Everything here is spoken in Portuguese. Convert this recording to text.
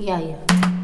Yeah, yeah.